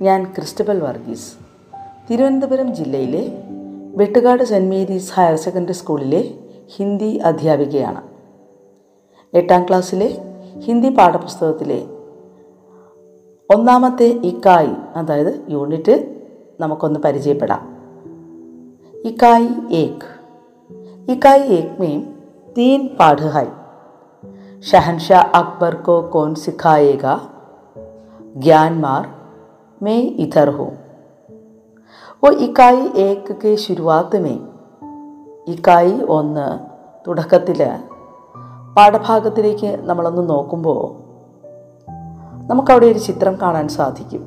ഞാൻ ക്രിസ്റ്റബൽ വർഗീസ് തിരുവനന്തപുരം ജില്ലയിലെ Vettukad Saint Mary's higher secondary സ്കൂളിലെ ഹിന്ദി അധ്യാപികയാണ് എട്ടാം ക്ലാസ്സിലെ ഹിന്ദി പാഠപുസ്തകത്തിലെ ഒന്നാമത്തെ ഇക്കായി അതായത് യൂണിറ്റ് നമുക്കൊന്ന് പരിചയപ്പെടാം इकाई एक इकाई एक में तीन पाठ है शहनशाह अकबर को कौन सिखाएगा ज्ञान मार मैं इधर हूँ वो इकाई एक के शुरुआत में ഇക്കായി ഒന്ന് തുടക്കത്തിൽ പാഠഭാഗത്തിലേക്ക് നമ്മളൊന്ന് നോക്കുമ്പോൾ നമുക്കവിടെ ഒരു ചിത്രം കാണാൻ സാധിക്കും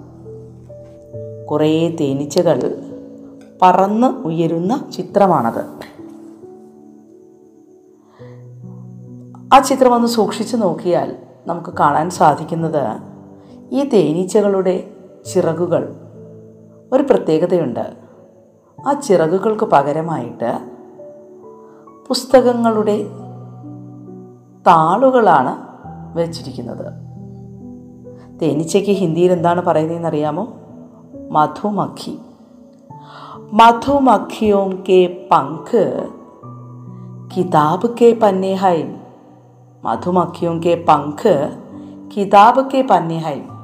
കുറേ തേനീച്ചകൾ പറന്ന് ഉയരുന്ന ചിത്രമാണത് ആ ചിത്രം ഒന്ന് സൂക്ഷിച്ചു നോക്കിയാൽ നമുക്ക് കാണാൻ സാധിക്കുന്നത് ഈ തേനീച്ചകളുടെ ചിറകുകൾ. ഒരു പ്രത്യേകതയുണ്ട്. ആ ചിറകുകൾക്ക് പകരമായിട്ട് പുസ്തകങ്ങളുടെ താളുകളാണ് വെച്ചിരിക്കുന്നത്. തേനീച്ചയ്ക്ക് ഹിന്ദിയിൽ എന്താണ് പറയുന്നതെന്ന് അറിയാമോ മധുമഖി. മധുമഖിയോം കെ പങ്ക് കിതാബ് കെ പന്നേഹായും മധുമഖിയോം കെ പങ്ക് കിതാബ് കെ പന്നേഹായും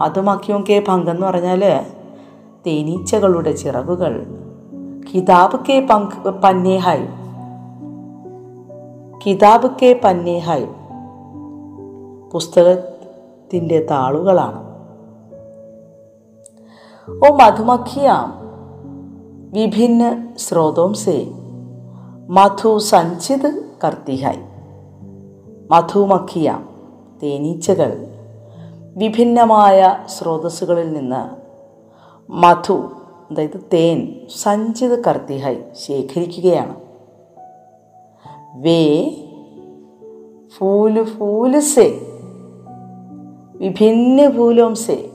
അതുമൊക്കെ പങ്കെന്ന് പറഞ്ഞാൽ തേനീച്ചകളുടെ ചിറകുകൾ. കിതാബ് കെ പങ്ക് ഹൈ കിതാബ് കെ പന്നേ ഹൈ പുസ്തകത്തിന്റെ താളുകളാണ്. ഓ മധുമക്കിയാം വിഭിന്ന സ്രോതോംസേ മധു സഞ്ചിത് കർത്തിഹായ്. മധുമക്കിയാം തേനീച്ചകൾ. വിഭിന്നമായ സ്രോതസ്സുകളിൽ നിന്ന് മധു അതായത് തേൻ സഞ്ചിത് കർത്തിഹായി ശേഖരിക്കുകയാണ്. വേ ഫൂൽ ഫൂൽ വിഭിന്ന ഫൂലോം സെ.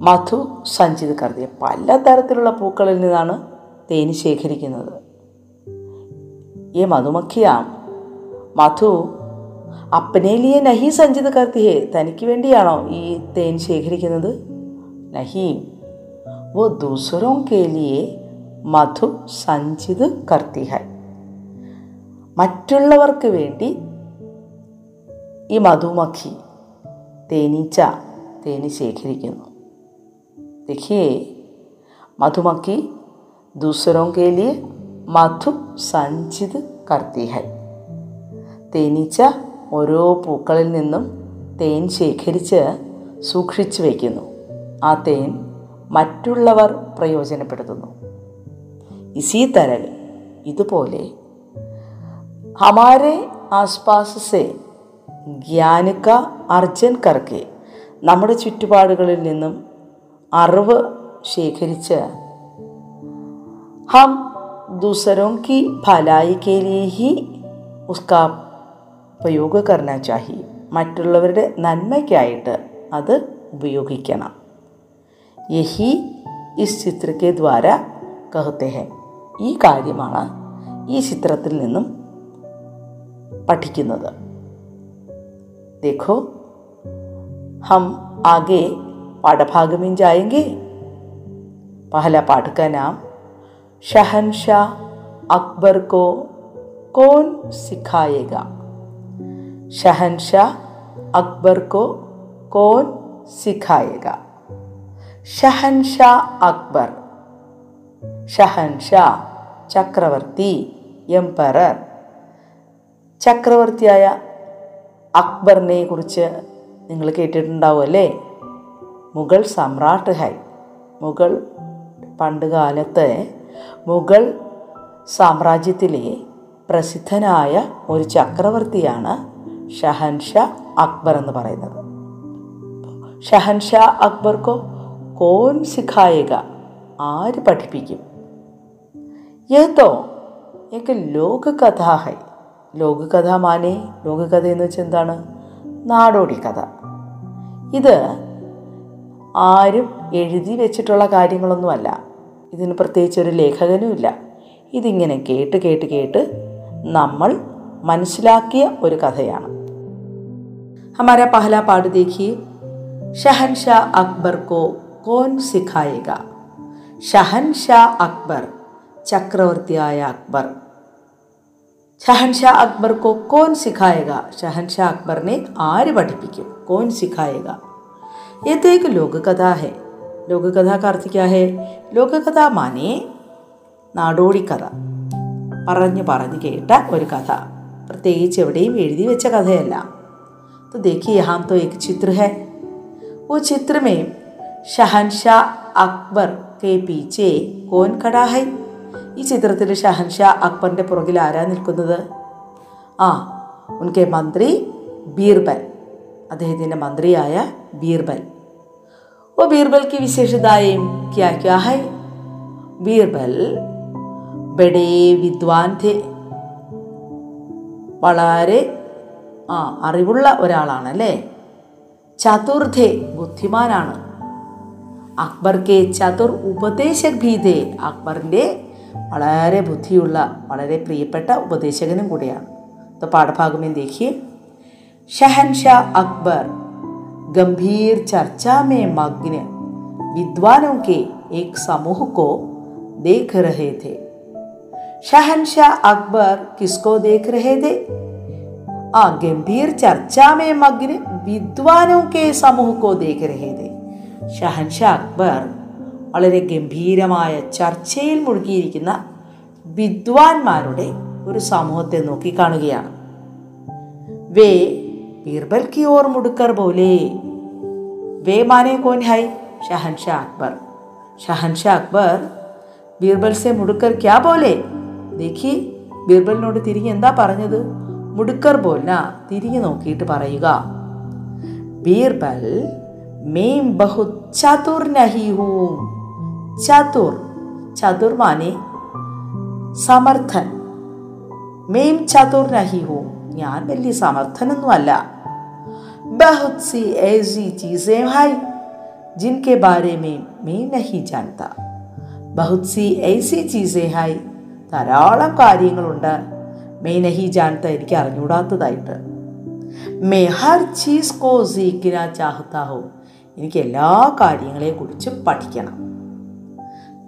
മധു സഞ്ചിത് കർത്തിയ പലതരത്തിലുള്ള പൂക്കളിൽ നിന്നാണ് തേൻ ശേഖരിക്കുന്നത്. ഈ മധുമക്കിയാം മധു അപ്പനേലിയെ നഹി സഞ്ചിത് കർത്തിയെ തനിക്ക് വേണ്ടിയാണോ ഈ തേൻ ശേഖരിക്കുന്നത് നഹി വോ ദൂസറോ കേലിയെ മധു സഞ്ചിത് കർത്തി ഹൈ മറ്റുള്ളവർക്ക് വേണ്ടി ഈ മധുമഖി തേനീച്ച തേനി ശേഖരിക്കുന്നു देखिए मधुमक्खी दूसरों के लिए മധു സഞ്ചിത് കർത്തി ഹൈ തേനീച്ച ഓരോ പൂക്കളിൽ നിന്നും തേൻ ശേഖരിച്ച് സൂക്ഷിച്ചു വയ്ക്കുന്നു ആ തേൻ മറ്റുള്ളവർ പ്രയോജനപ്പെടുത്തുന്നു. ഇസി തരൽ ഇതുപോലെ ഹമാരെ ആസ്പാസസെ ജ്ഞാനിക്ക അർജൻ കർക്കെ നമ്മുടെ ചുറ്റുപാടുകളിൽ നിന്നും അറിവ് ശേഖരിച്ച് ഹം ദൂസരോം കി ഹി ഉസ്കാ ഉപയോഗ കർണ ചാഹി മറ്റുള്ളവരുടെ നന്മയ്ക്കായിട്ട് അത് ഉപയോഗിക്കണം യഹി ഇസ് ചിത്രക്കെ ദ്വാര കഹത്തെ ഹെ ഈ കാര്യമാണ് ഈ ചിത്രത്തിൽ നിന്നും പഠിക്കുന്നത് देखो हम आगे पाठभाग में जाएंगे पहला पाठ का नाम शहनशाह अकबर को कौन सिखाएगा ഷഹൻഷാ അക്ബർ കോ കോൺ സിഖായക. ഷഹൻഷാ അക്ബർ. ഷഹൻഷാ ചക്രവർത്തി എംപറർ. ചക്രവർത്തിയായ അക്ബറിനെ കുറിച്ച് നിങ്ങൾ കേട്ടിട്ടുണ്ടാവും അല്ലേ? മുഗൾ സമ്രാട്ട് ഹൈ മുഗൾ പണ്ടുകാലത്തെ മുഗൾ സാമ്രാജ്യത്തിലെ പ്രസിദ്ധനായ ഒരു ചക്രവർത്തിയാണ് ഷഹൻഷാ അക്ബർ എന്ന് പറയുന്നത്. ഷഹൻഷാ അക്ബർക്കോ കോൻ സിഖായക ആര് പഠിപ്പിക്കും? ഏതോ എനിക്ക് ലോകകഥ ഹൈ. ലോകകഥ മാനെ ലോകകഥ എന്ന് വെച്ചാൽ എന്താണ്? നാടോടി കഥ. ഇത് ആരും എഴുതി വെച്ചിട്ടുള്ള കാര്യങ്ങളൊന്നുമല്ല ഇതിന് പ്രത്യേകിച്ച് ഒരു ലേഖകനുമില്ല ഇതിങ്ങനെ കേട്ട് കേട്ട് കേട്ട് നമ്മൾ മനസ്സിലാക്കിയ ഒരു കഥയാണ്. हमारा पहला पाठ देखिए। शहनशाह अकबर को कौन सिखाएगा? ഷഹൻഷാ അക്ബർ ചക്രവർത്തിയായ അക്ബർ ഷഹൻഷാ അക്ബർ കോ കോൻ സിഖായക ഷഹൻഷാ അക്ബറിനെ ആര് പഠിപ്പിക്കും കോൻ സിഖായക ये तो एक ലോകകഥ ഹെ ലോകകഥ കാർത്തിക ഹെ ലോകകഥ മാനെ നാടോടി കഥ പറഞ്ഞു പറഞ്ഞു കേട്ട ഒരു കഥ. പ്രത്യേകിച്ച് എവിടെയും എഴുതി വെച്ച കഥയല്ല. तो देखिए यहाँ तो एक चित्र है वो चित्र में शहनशाह अकबर के पीछे कौन खड़ा है ഈ ചിത്രത്തിൽ ഷഹൻഷാ അക്ബറിൻ്റെ പുറകിൽ ആരാ നിൽക്കുന്നത് ആ ഉൻകെ മന്ത്രി ബീർബൽ അദ്ദേഹത്തിൻ്റെ മന്ത്രിയായ ബീർബൽ ഓ ബീർബൽ की വിശേഷതായും क्या क्या है ബീർബൽ ബഡേ വിദ്വാൻ थे വളരെ ആ അറിവുള്ള ഒരാളാണല്ലേ ചതുർധേ ബുദ്ധിമാനാണ് അക്ബർക്കെ ചതുർ ഉപദേശക് ഭീതേ അക്ബറിൻ്റെ വളരെ ബുദ്ധിയുള്ള വളരെ പ്രിയപ്പെട്ട ഉപദേശകനും കൂടിയാണ് तो पाठभाग में देखिए शहनशाह अकबर गंभीर चर्चा में मग्न विद्वानों के एक समूह को देख रहे थे शहनशाह अकबर किसको देख रहे थे ആ ഗംഭീർ ചർച്ചാ മേ മഗ്ന വിദ്വാനോ കെ സമൂഹ കോ ദേഖ് രഹേ थे ഷഹൻഷാ അക്ബർ വളരെ ഗംഭീരമായ ചർച്ചയിൽ മുഴുകിയിരിക്കുന്ന വിദ്വാൻമാരുടെ ഒരു സമൂഹത്തെ നോക്കിക്കാണുകയാണ് വേ ബീർബൽ की ओर मुड़कर बोले वे माने कौन है शहनशाह अकबर शहनशाह अकबर ബീർബൽ സെ മുടുക്കർ ക്യാ പോലെ देखिए ബീർബലിനോട് തിരിഞ്ഞ് എന്താ പറഞ്ഞത് മുടുക്കർ പോല തിരിഞ്ഞു നോക്കിയിട്ട് പറയുക ബീർബൽ മേം ബഹു ചതുർ നഹി ഹൂം ചതുർ ചതുർ മാനെ സമർത്ഥൻ മേം ചതുർ നഹി ഹൂം ഞാൻ വലിയ സമർത്ഥനൊന്നുമല്ല बहुत सी ऐसी चीजें हैं जिनके बारे में मैं नहीं जानता बहुत सी ऐसी चीजें हैं ധാരാളം കാര്യങ്ങളുണ്ട് മേ നഹി ജാനത്ത എനിക്ക് അറിഞ്ഞൂടാത്തതായിട്ട് മേ ഹർ ചീസ് കോ സീക്കിന ചാഹത്ത ഹോ എനിക്ക് എല്ലാ കാര്യങ്ങളെക്കുറിച്ചും പഠിക്കണം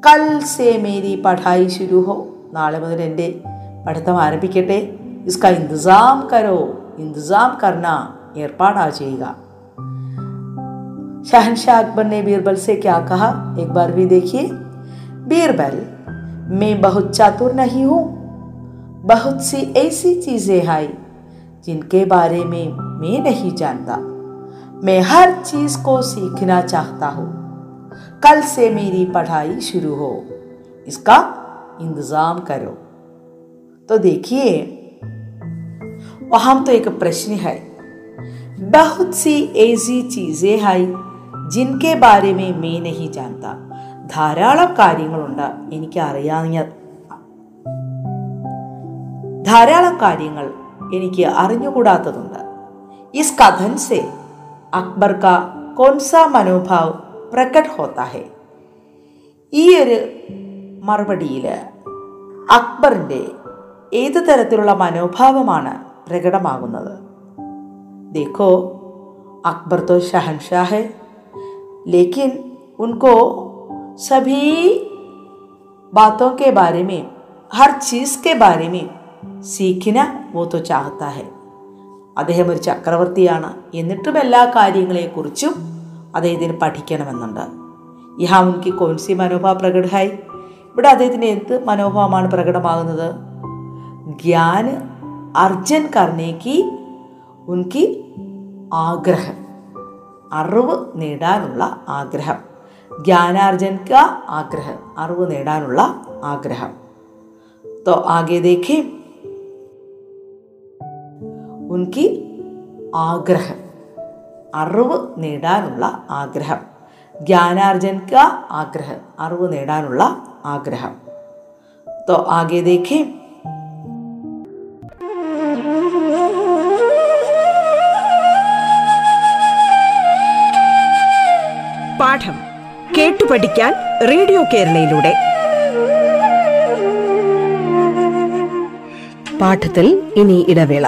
കൽ സേ മേരി പഠായി ശുരു ഹോ നാളെ മുതൽ എൻ്റെ പഠിത്തം ആരംഭിക്കട്ടെ ഇസ്ക ഇന്തിസാം കരോ ഇന്തിസാം കർണ ഏർപ്പാടാ ചെയ്യുക शहनशाह अकबर ने बीरबल से क्या कहा एक बार भी देखिए बीरबल मैं बहुत चातुर नहीं हूं बहुत सी ऐसी चीजें हैं जिनके बारे में मैं नहीं जानता मैं हर चीज को सीखना चाहता हूं कल से मेरी पढ़ाई शुरू हो इसका इंतजाम करो तो देखिए वहां तो एक प्रश्न है बहुत सी ऐसी चीजें हैं जिनके बारे में मैं नहीं जानता ധാരാളം കാര്യങ്ങളുണ്ട് എനിക്ക് അറിയാഞ്ഞ ധാരാളം കാര്യങ്ങൾ എനിക്ക് അറിഞ്ഞുകൂടാത്തതുണ്ട്. ഇസ് കഥൻസെ അക്ബർ കാ കോൺസ മനോഭാവ് പ്രകട് ഹോത്താഹെ ഈ ഒരു മറുപടിയിൽ അക്ബറിന്റെ ഏത് തരത്തിലുള്ള മനോഭാവമാണ് പ്രകടമാകുന്നത്? ദേഖോ അക്ബർ തോ ഷഹൻഷാഹെ ലേക്കിൻ ഉൻകോ സഭീ ബാത്തോ കെ ബാരെ ഹർ ചീസ് കെ ബാരെ സീഖിന വോ തോ ചാഹത്ത ഹെ അദ്ദേഹം ഒരു ചക്രവർത്തിയാണ്. എന്നിട്ടും എല്ലാ കാര്യങ്ങളെക്കുറിച്ചും അദ്ദേഹത്തിന് പഠിക്കണമെന്നുണ്ട്. യഹാ കോൺസി മനോഭാവ പ്രകടമായി. ഇവിടെ അദ്ദേഹത്തിന് എന്ത് മനോഭാവമാണ് പ്രകടമാകുന്നത്? ജ്ഞാൻ അർജൻ കർണേക്ക് ഉൻകി ആഗ്രഹം. അറിവ് നേടാനുള്ള ആഗ്രഹം. ജ്ഞാനാർജൻക ആഗ്രഹം. അറിവ് നേടാനുള്ള ആഗ്രഹം. തോ ആകെ ദേഖേ ഉൻകി ആഗ്രഹം അറിവ് നേടാനുള്ള ആഗ്രഹം ज्ञानार्जन का आग्रह അറിവ് നേടാനുള്ള ആഗ്രഹം तो आगे देखें പാഠം കേട്ടു പഠിക്കാൻ റേഡിയോ കേരളയിലൂടെ പാഠത്തിൽ ഇനി ഇടവേള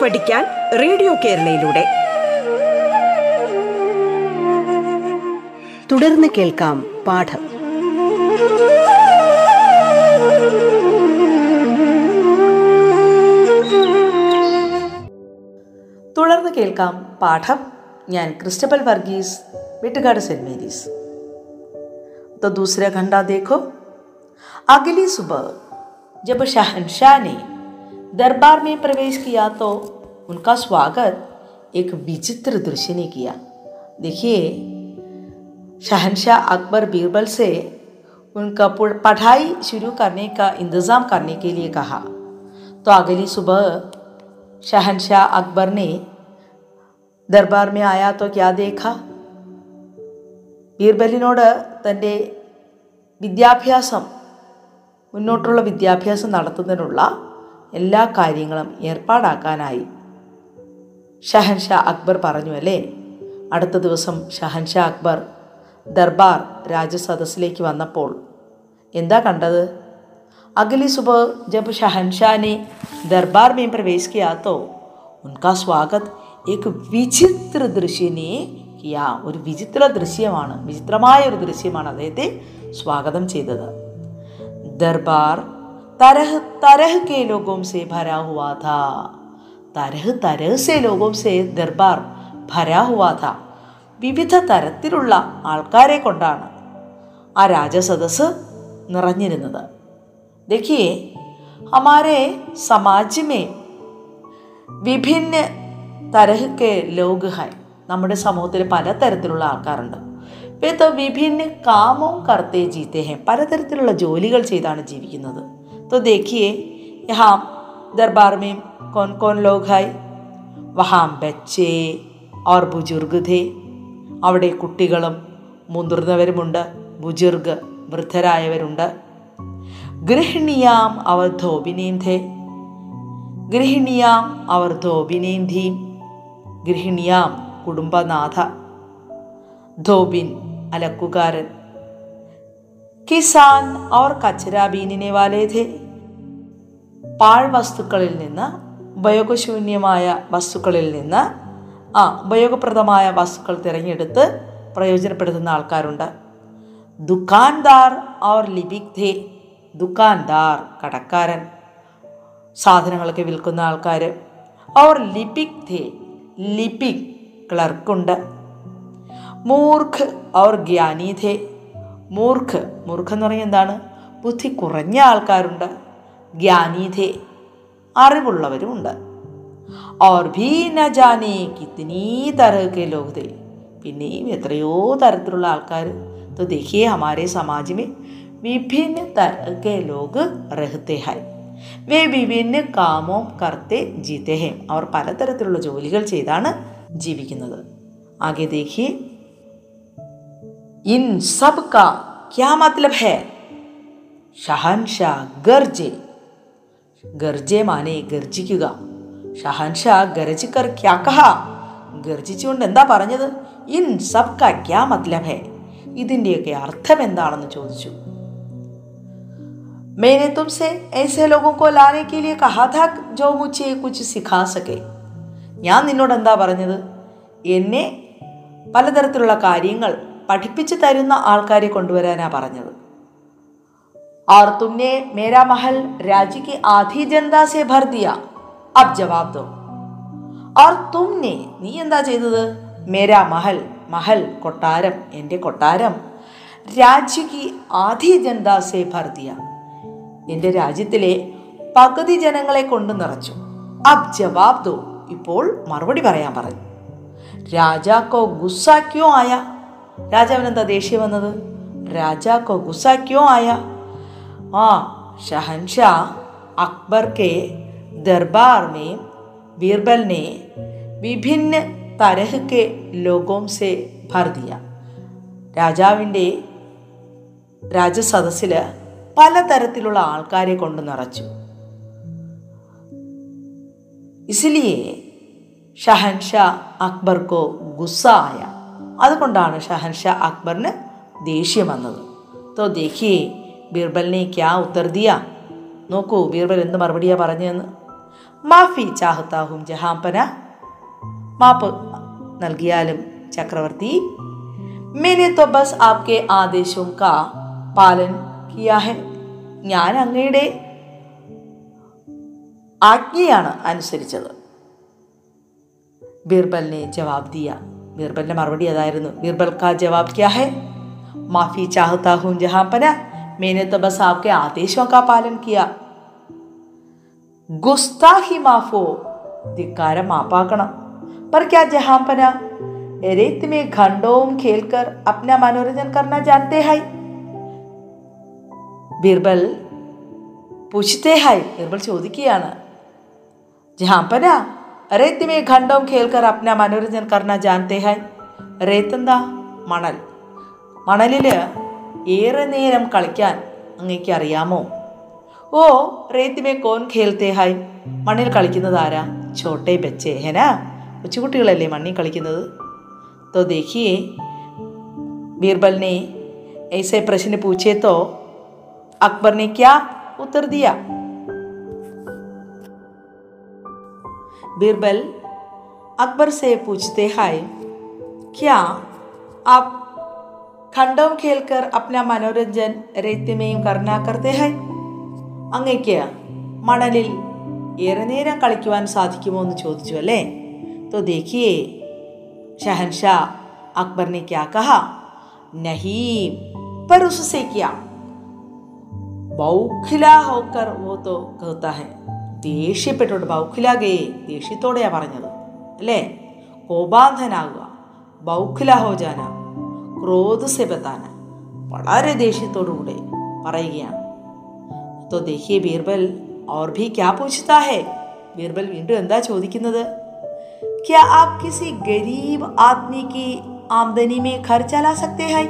പഠിക്കാൻ റേഡിയോ കേരളയിലൂടെ തുടർന്ന് കേൾക്കാം പാഠം തുടർന്ന് കേൾക്കാം പാഠം ഞാൻ Christabel Varghese Vettukad saint Mary's तो दूसरा घंटा देखो अगली सुबह जब शहनशाह ने दरबार में प्रवेश किया तो उनका स्वागत एक विचित्र दृश्य ने किया देखिए शहनशाह अकबर बीरबल से उनका पुर- पढ़ाई शुरू करने का इंतज़ाम करने के लिए कहा तो अगली सुबह शहनशाह अकबर ने दरबार में आया तो क्या देखा ബീർബലിനോട് തൻ്റെ വിദ്യാഭ്യാസം മുന്നോട്ടുള്ള വിദ്യാഭ്യാസം നടത്തുന്നതിനുള്ള എല്ലാ കാര്യങ്ങളും ഏർപ്പാടാക്കാനായി ഷഹൻഷാ അക്ബർ പറഞ്ഞു അല്ലേ അടുത്ത ദിവസം ഷഹൻഷാ അക്ബർ ദർബാർ രാജസദസ്സിലേക്ക് വന്നപ്പോൾ എന്താ കണ്ടത് अगली सुबह जब शहनशाह ने दरबार में प्रवेश किया तो उनका स्वागत एक വിചിത്ര ദൃശ്യനെ കിയാ ഒരു വിചിത്ര ദൃശ്യമാണ് വിചിത്രമായ ഒരു ദൃശ്യമാണ് അദ്ദേഹത്തെ സ്വാഗതം ചെയ്തത് ദർബാർ തരഹ് തരഹ് കെ ലോകോം സെ ഭരാ ഹുവാ ഥാ തരഹ് തരഹ് സെ ലോകോം സെ ദർബാർ ഭരാ ഹുവാ ഥാ വിവിധ തരത്തിലുള്ള ആൾക്കാരെ കൊണ്ടാണ് ആ രാജസദസ് നിറഞ്ഞിരുന്നത് देखिए हमारे समाज में വിഭിന്ന തരഹക്കെ ലോഗ് ഹൈ നമ്മുടെ സമൂഹത്തിൽ പലതരത്തിലുള്ള ആൾക്കാരുണ്ട് ഇത് വിഭിന്ന കാമവും കർത്തേ ജീത്തെ ഹെ പലതരത്തിലുള്ള ജോലികൾ ചെയ്താണ് ജീവിക്കുന്നത് तो देखिए यहाँ दरबार में कौन कौन लोग है വഹാം ബച്ചേ ഓർ ബുജുർഗ് ഥേ അവിടെ കുട്ടികളും മുതിർന്നവരുമുണ്ട് ബുജുർഗ് വൃദ്ധരായവരുണ്ട് ഗൃഹിണിയാം അവർ ധോബിനേം ഥേ ഗൃഹിണിയാം അവർ ധോബിനേം ധീം ഗൃഹിണിയാം കുടുംബനാഥ ധോബിൻ അലക്കുകാരൻ കിസാൻ അവർ കച്ചര ബീനിനെ വാലേ ഥേ പാഴ്വസ്തുക്കളിൽ നിന്ന് ഉപയോഗശൂന്യമായ വസ്തുക്കളിൽ നിന്ന് ആ ഉപയോഗപ്രദമായ വസ്തുക്കൾ തിരഞ്ഞെടുത്ത് പ്രയോജനപ്പെടുത്തുന്ന ആൾക്കാരുണ്ട്. ദുഖാൻദാർ അവർ ലിപിക് ദുഖാൻദാർ കടക്കാരൻ. സാധനങ്ങളൊക്കെ വിൽക്കുന്ന ആൾക്കാർ അവർ ലിപിക് ധേ ലിപിക് ക്ലർക്കുണ്ട്. മൂർഖ് അവർ ജ്ഞാനി ധേ മൂർഖ് മൂർഖ് എന്ന് പറഞ്ഞാൽ എന്താണ് ബുദ്ധി കുറഞ്ഞ ആൾക്കാരുണ്ട് ജ്ഞാനി ധേ അറിവുള്ളവരുമുണ്ട് और भी न जाने कितनी तरह के लोग थे പിന്നെയും എത്രയോ തരത്തിലുള്ള ആൾക്കാർ तो देखिए हमारे समाज में विभिन्न तरह के लोग रहते हैं വേ വിഭിന്ന കാമവും കർത്തെ ജീത്തെ ഹേ അവർ പലതരത്തിലുള്ള ജോലികൾ ചെയ്താണ് ജീവിക്കുന്നത് ആകെ ദേഖിയെ ഇൻ സബ് കാ ക്യാ മത്ലബ് ഹേ ഷഹൻഷാ ഗർജെ ഗർജെ മാനെ ഗർജിക്കുക ഷഹൻഷാ ഗർജിക്കർ ക്യാ കഹ ഗർജിച്ചുകൊണ്ട് എന്താ പറഞ്ഞത് ഇൻ സബ് കാ ക്യാ മത്ലബ് ഹേ ഇതിൻ്റെയൊക്കെ അർത്ഥം എന്താണെന്ന് ചോദിച്ചു मैंने तुमसे ऐसे लोगों को लाने के लिए कहा था जो मुझे कुछ सिखा सके ഞാൻ നിന്നോട് എന്താ പറഞ്ഞത് എന്നെ പലതരത്തിലുള്ള കാര്യങ്ങൾ പഠിപ്പിച്ചു തരുന്ന ആൾക്കാരെ കൊണ്ടുവരാനാ പറഞ്ഞത് और तुमने मेरा महल राज्य की आधी जनता से भर दिया अब जवाब दो और तुमने നീ എന്താ ചെയ്തത് മേരാ മഹൽ മഹൽ കൊട്ടാരം എൻ്റെ കൊട്ടാരം രാജ്യ की ആധി ജനത സെ ഭർ ദിയ എൻ്റെ രാജ്യത്തിലെ പകുതി ജനങ്ങളെ കൊണ്ട് നിറച്ചു അബ് ജവാബ് ദോ ഇപ്പോൾ മറുപടി പറയാൻ പറഞ്ഞു രാജാക്കോ ഗുസ്സ ക്യോ ആയ രാജാവിന് എന്താ ദേഷ്യം വന്നത് രാജാക്കോ ഗുസ്സ ക്യോ ആയ ആ शहनशाह अकबर के दरबार में बीरबल ने विभिन्न तरह के लोगों से भर दिया രാജാവിൻ്റെ രാജസദസ്സിൽ പലതരത്തിലുള്ള ആൾക്കാരെ കൊണ്ട് നിറച്ചു ഇസിലിയെ ഷഹൻഷാ അക്ബർക്കോ ഗുസ്സ ആയ അതുകൊണ്ടാണ് ഷഹൻഷാ അക്ബറിന് ദേഷ്യം വന്നത്. തോ ദേഖിയെ ബീർബലിനെ ക്യാ ഉത്തർ ദിയ? നോക്കൂ ബീർബൽ എന്ത് മറുപടിയാ പറഞ്ഞെന്ന്? മാഫി ചാഹത്താഹും ജഹാംപന. മാപ്പ് നൽകിയാലും ചക്രവർത്തി. മേനെ തോ ബസ് ആപ്കെ ആദേശവും കാ പാലൻ കിയാഹൻ ഞാൻ അങ്ങയുടെ ആജ്ഞയാണ് അനുസരിച്ചത്. ബീർബലിനെ ജവാബ് ദിയാ. ബീർബലിന്റെ മറുപടി അതായിരുന്നു. ബീർബൽ കാ ജവാബ് ക്യാ ഹെ? മാഫി ചാഹത്താ ഹും ജഹാപ്പന മേനെ തബ സാബ് കെ ആദേശോ കാ പാലൻ കിയ. ഗുസ്താഹി മാഫോ. ധിക്കാരം മാപ്പാക്കണം. पर क्या जहांपना रेत में घंटों खेलकर अपना मनोरंजन करना जानते हैं ബീർബൽ പുഷിത്തേ ഹായ് ബീർബൽ ചോദിക്കുകയാണ്. ജഹാംപന റേത്ത് മേ ഖണ്ഡവും കേൾക്കർ അപ്ന മനോരഞ്ജൻ കർണ ജാനത്തെ ഹായ് റേത്ത് എന്താ മണൽ മണലിൽ ഏറെ നേരം കളിക്കാൻ അങ്ങേക്ക് അറിയാമോ ഓ റേത്തിമേ കോൻ ഖേൽത്തെ ഹായ് മണ്ണിൽ കളിക്കുന്നത് ആരാ ചോട്ടെ ബച്ചേ ഹെനാ കൊച്ചുകുട്ടികളല്ലേ മണ്ണിൽ കളിക്കുന്നത് तो देखिए बीरबल ने ऐसे प्रश्न पूछे तो अकबर ने क्या उत्तर दिया बीरबल अकबर से पूछते हैं क्या आप खंडों खेलकर अपना मनोरंजन रेत में करना करते हैं അങ്ങയ്ക്ക് മണലിൽ ഏറെ നേരം കളിക്കുവാൻ സാധിക്കുമോ എന്ന് ചോദിച്ചു അല്ലേ तो देखिए शहनशाह अकबर ने क्या कहा नहीं पर उससे क्या ബൗഖില ഹോക്കർ വോ തോ കേത്ത ഹെ ദേഷ്യപ്പെട്ടുകൊണ്ട് ബൗഖിലാഗയെ ദേഷ്യത്തോടെയാണ് പറഞ്ഞത് അല്ലേ? കോപാന്ധനാകുക ബൗഖിലാഹോജാന ക്രോധസെബത്താന വളരെ ദേഷ്യത്തോടുകൂടെ പറയുകയാണ്. തോ ദേഹിയെ ബീർബൽ ഓർ ഭീ ക്യാ പൂച്ചതാ ബീർബൽ വീണ്ടും എന്താ ചോദിക്കുന്നത്? ക്യാ ആപ് കിസി ഗരീബ് ആദ്മി കി ആംദനി മേ ഘർ ചലാ സക്തേ ഹൈ?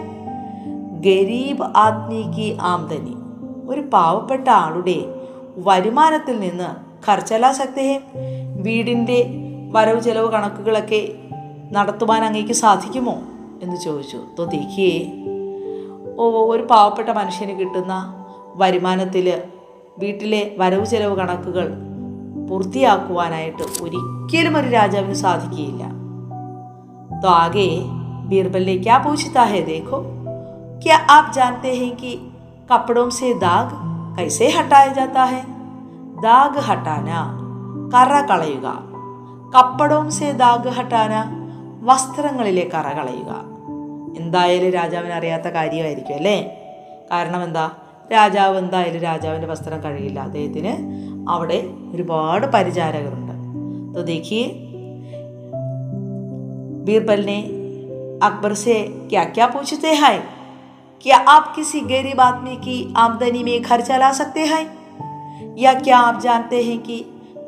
ഗരീബ് ആദ്മി കി ആംദനി ഒരു പാവപ്പെട്ട ആളുടെ വരുമാനത്തിൽ നിന്ന് ഖർച്ചലാ സക്തേ വീടിൻ്റെ വരവ് ചെലവ് കണക്കുകളൊക്കെ നടത്തുവാൻ അങ്ങേക്ക് സാധിക്കുമോ എന്ന് ചോദിച്ചു തോ ദേഖിയേ ഓ ഒരു പാവപ്പെട്ട മനുഷ്യന് കിട്ടുന്ന വരുമാനത്തിൽ വീട്ടിലെ വരവ് ചെലവ് കണക്കുകൾ പൂർത്തിയാക്കുവാനായിട്ട് ഒരിക്കലും ഒരു രാജാവിന് സാധിക്കുകയില്ല तो आगे बीरबल ने क्या पूछता है देखो क्या आप जानते हैं कि कपड़ों से दाग कैसे हटाया जाता है दाग हटाना കറ കളയുക കപ്പടവും സേ ദാഗ് ഹട്ടാന വസ്ത്രങ്ങളിലെ കറ കളയുക എന്തായാലും രാജാവിന് അറിയാത്ത കാര്യമായിരിക്കും അല്ലേ കാരണം എന്താ രാജാവ് എന്തായാലും രാജാവിൻ്റെ വസ്ത്രം കഴിയില്ല അദ്ദേഹത്തിന് അവിടെ ഒരുപാട് പരിചാരകരുണ്ട് तो देखिए बीरबल ने अकबर से क्या क्या पूछते हैं क्या आप किसी गरीब आदमी की आमदनी में घर चला सकते हैं या क्या आप जानते हैं कि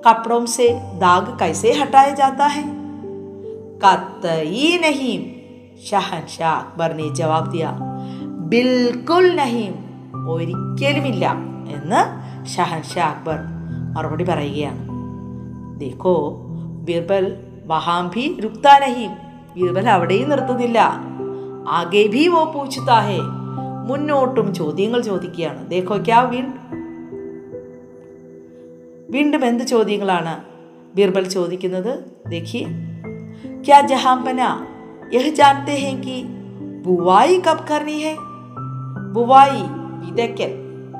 कपड़ों से दाग कैसे हटाया जाता है कतई नहीं ഷഹൻഷാ അക്ബർ ने ജവാബ് ദിയ ബിൽക്കുൽ നഹീം ഒരിക്കലുമില്ല എന്ന് ഷഹൻഷാ അക്ബർ മറുപടി പറയുകയാണ് ദേഖോ ബീർബൽ വഹാം ഭി രുക്താ നഹീം ബീർബൽ അവിടെയും നിർത്തുന്നില്ല ആകെ ഭി വോ പൂച്ചുത്താ ഹേ മുന്നോട്ടും ചോദ്യങ്ങൾ ചോദിക്കുകയാണ്. ദേഖോ ക്യാ വീണ്ടും എന്ത് ചോദ്യങ്ങളാണ് ബീർബൽ ചോദിക്കുന്നത്?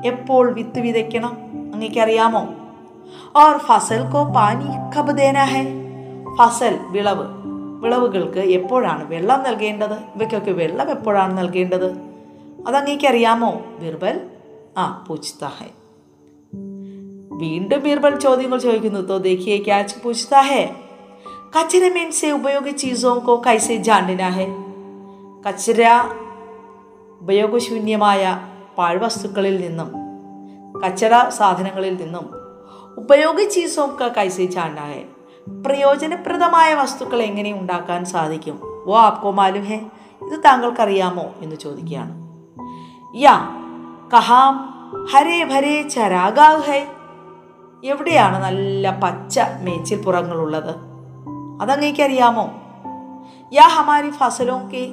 എപ്പോൾ വിത്ത് വിതയ്ക്കണം? അങ്ങേക്കറിയാമോ ഓർ ഫസൽ കോ പാനി കബ് ദേനാഹേ ഫസൽ വിളവ്. വിളവുകൾക്ക് എപ്പോഴാണ് വെള്ളം നൽകേണ്ടത്? ഇവയ്ക്കൊക്കെ വെള്ളം എപ്പോഴാണ് നൽകേണ്ടത്? അതങ്ങേക്കറിയാമോ? ബീർബൽ? ആ പൂച്ചതാ വീണ്ടും ബീർബൽ ചോദ്യങ്ങൾ ചോദിക്കുന്നു. തോ ദേഖിയേ ക്യാച്ച് പൂച്ചതാ കച്ചര മീൻസ് ഉപയോഗ ചീസോ കോ കൈസെ ജാണ്ടിനാ കച്ചര ഉപയോഗശൂന്യമായ പാഴ്വസ്തുക്കളിൽ നിന്നും കച്ചട സാധനങ്ങളിൽ നിന്നും ഉപയോഗ ചീസോ കൈസെ ചാണ്ടാഹെ പ്രയോജനപ്രദമായ വസ്തുക്കൾ എങ്ങനെ ഉണ്ടാക്കാൻ സാധിക്കും? ഓ ആപ്കോ മാലും ഇത് താങ്കൾക്കറിയാമോ? എന്ന് ചോദിക്കുകയാണ്. യാ കഹാം ഹരേ ഭരേ ചരാഗാവ് ഹൈ. എവിടെയാണ് നല്ല പച്ച മേച്ചിൽ പുറങ്ങളുള്ളത്? അതങ്ങേക്കറിയാമോ? യാ ഹമാരി ഫസലോ കെ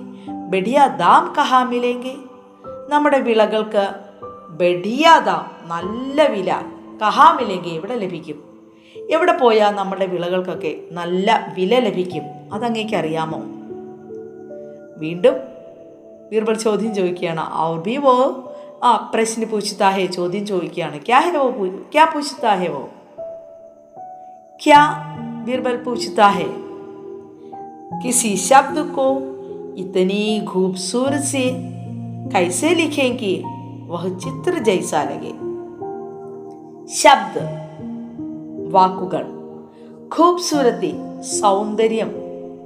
ബെഡിയ ദാം കഹാ നമ്മുടെ വിളകൾക്ക് ബെഡിയ ദാം നല്ല വില കഹാ മിലേങ്കെ എവിടെ ലഭിക്കും. എവിടെ പോയാൽ നമ്മുടെ വിളകൾക്കൊക്കെ നല്ല വില ലഭിക്കും? അതങ്ങേക്കറിയാമോ? വീണ്ടും बीरबल चौदह चो बी वो आ प्रश्न पूछता है चौदह चो क्या है वो क्या पूछता है वो क्या बीरबल पूछता है किसी शब्द को इतनी खूबसूरत से कैसे लिखें कि वह चित्र जैसा लगे शब्द वाकुक खूबसूरती सौंदर्य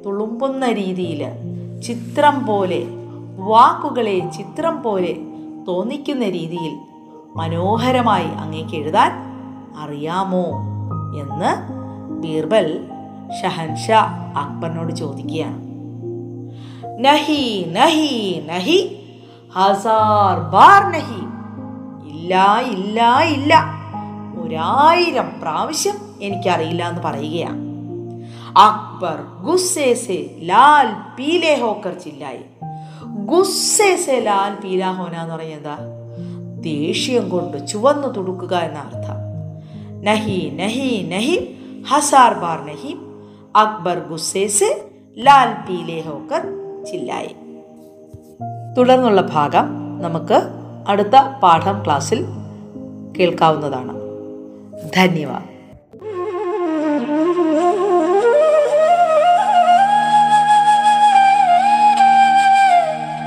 तुम्बी चित्रम पोले വാക്കുകളെ ചിത്രം പോലെ തോന്നിക്കുന്ന രീതിയിൽ മനോഹരമായി അങ്ങേക്ക് എഴുതാൻ അറിയാമോ എന്ന് ബീർബൽ ഷഹൻഷാ അക്ബറിനോട് ചോദിക്കുകയാണ്. നഹി നഹി നഹി ഹസാർ ബാർ നഹി. ഇല്ല ഇല്ല ഇല്ല. ഒരായിരം പ്രാവശ്യം എനിക്കറിയില്ല എന്ന് പറയുകയാണ്. അക്ബർ ഗുസ്സേ ലാൽ പീലെ ഹോക്കർ ചില്ലായി. ഗുസ്സേ സെ ലാൽ പീരാഹോന ഹോന എന്ന് പറയുന്നത് ദേഷ്യം കൊണ്ട് ചുവന്നു തുടുക്കുക എന്ന അർത്ഥം. നഹി നഹി നഹി ഹസാർ ബാർ നഹി അക്ബർ ഗുസ്സേ സെ ലാൽ പീലെ ഹോക്കർ ചില്ലായി. തുടർന്നുള്ള ഭാഗം നമുക്ക് അടുത്ത പാഠം ക്ലാസ്സിൽ കേൾക്കാവുന്നതാണ്. ധന്യവാദം.